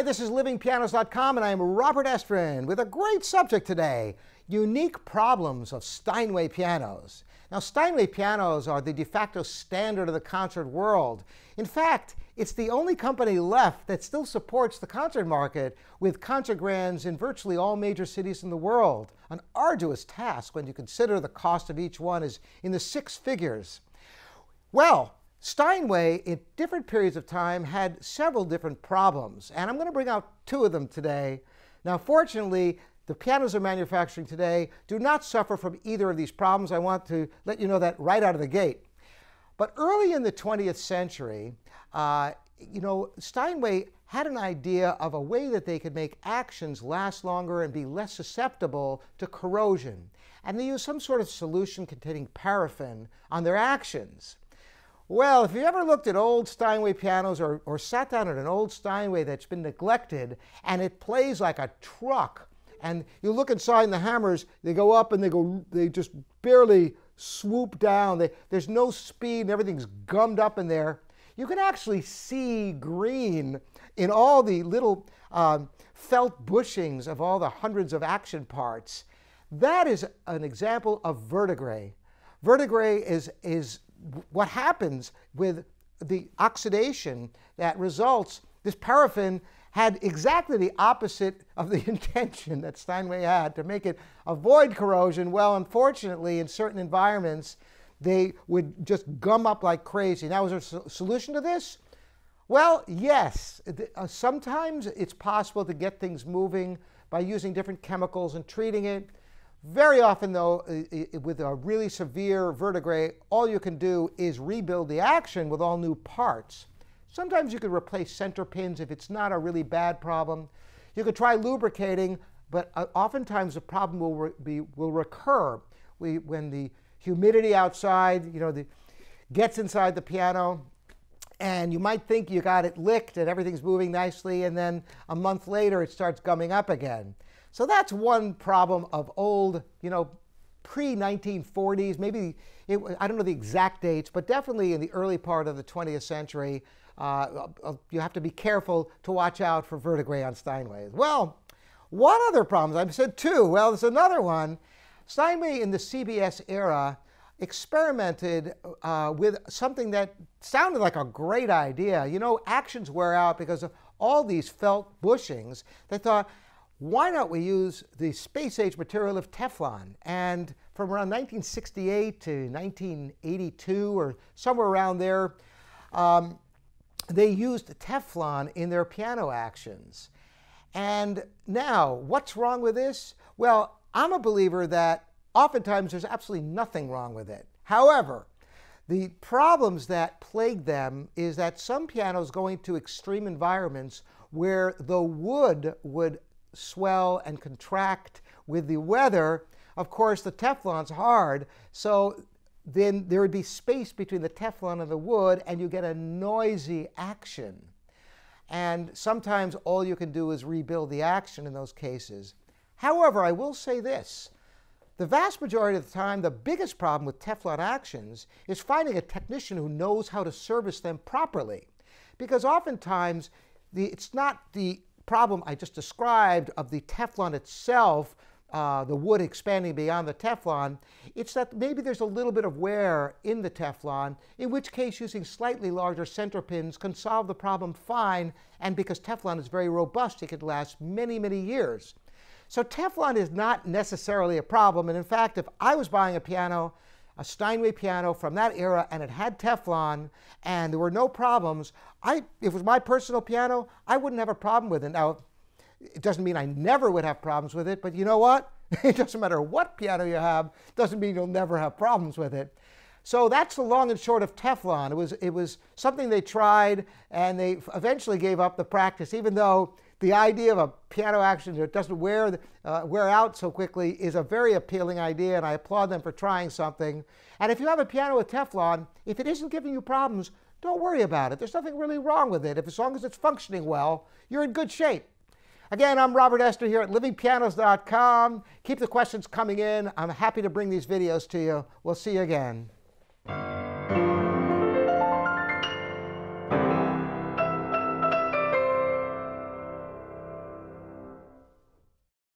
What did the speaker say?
Hi, this is livingpianos.com and I am Robert Estrin with a great subject today, unique problems of Steinway pianos. Now, Steinway pianos are the de facto standard of the concert world. In fact, it's the only company left that still supports the concert market with concert grands in virtually all major cities in the world. An arduous task when you consider the cost of each one is in the six figures. Well, Steinway, at different periods of time, had several different problems, and I'm going to bring out two of them today. Now, fortunately, the pianos are manufacturing today do not suffer from either of these problems. I want to let you know that right out of the gate. But early in the 20th century, uh, you know, Steinway had an idea of a way that they could make actions last longer and be less susceptible to corrosion. And they used some sort of solution containing paraffin on their actions. Well, if you ever looked at old Steinway pianos or, or sat down at an old Steinway that's been neglected and it plays like a truck, and you look inside the hammers, they go up and they go, they just barely swoop down. They, there's no speed and everything's gummed up in there. You can actually see green in all the little um, felt bushings of all the hundreds of action parts. That is an example of verdigris. Verdigris is, is what happens with the oxidation that results, this paraffin had exactly the opposite of the intention that Steinway had to make it avoid corrosion. Well, unfortunately, in certain environments, they would just gum up like crazy. Now, is there a solution to this? Well, yes. Uh, sometimes it's possible to get things moving by using different chemicals and treating it. Very often, though, with a really severe verdigris, all you can do is rebuild the action with all new parts. Sometimes you could replace center pins if it's not a really bad problem. You could try lubricating, but uh, oftentimes the problem will, be, will recur we, when the humidity outside, you know, the, gets inside the piano, and you might think you got it licked and everything's moving nicely, and then a month later it starts gumming up again. So that's one problem of old, you know, pre-1940s, maybe, it, I don't know the exact dates, but definitely in the early part of the 20th century, uh, uh, you have to be careful to watch out for verdigris on Steinways. Well, one other problem, I've said two, well, there's another one. Steinway in the CBS era experimented uh, with something that sounded like a great idea. You know, actions wear out because of all these felt bushings. They thought, why not we use the space age material of Teflon? And from around 1968 to 1982 or somewhere around there, um, they used Teflon in their piano actions. And now, what's wrong with this? Well, I'm a believer that oftentimes there's absolutely nothing wrong with it. However, the problems that plague them is that some pianos go into extreme environments where the wood would swell and contract with the weather. Of course, the Teflon's hard, so then there would be space between the Teflon and the wood, and you get a noisy action. And sometimes all you can do is rebuild the action in those cases. However, I will say this. The vast majority of the time, the biggest problem with Teflon actions is finding a technician who knows how to service them properly. Because oftentimes, the, it's not the problem I just described of the Teflon itself, uh, the wood expanding beyond the Teflon, it's that maybe there's a little bit of wear in the Teflon, in which case using slightly larger center pins can solve the problem fine, and because Teflon is very robust, it could last many, many years. So Teflon is not necessarily a problem, and in fact, if I was buying a piano a Steinway piano from that era and it had Teflon and there were no problems, I, if it was my personal piano, I wouldn't have a problem with it. Now, it doesn't mean I never would have problems with it, but you know what? it doesn't matter what piano you have, doesn't mean you'll never have problems with it. So that's the long and short of Teflon. It was, it was something they tried and they eventually gave up the practice, even though the idea of a piano action that doesn't wear, uh, wear out so quickly is a very appealing idea, and I applaud them for trying something. And if you have a piano with Teflon, if it isn't giving you problems, don't worry about it. There's nothing really wrong with it. If as long as it's functioning well, you're in good shape. Again, I'm Robert Estrin here at livingpianos.com. Keep the questions coming in. I'm happy to bring these videos to you. We'll see you again.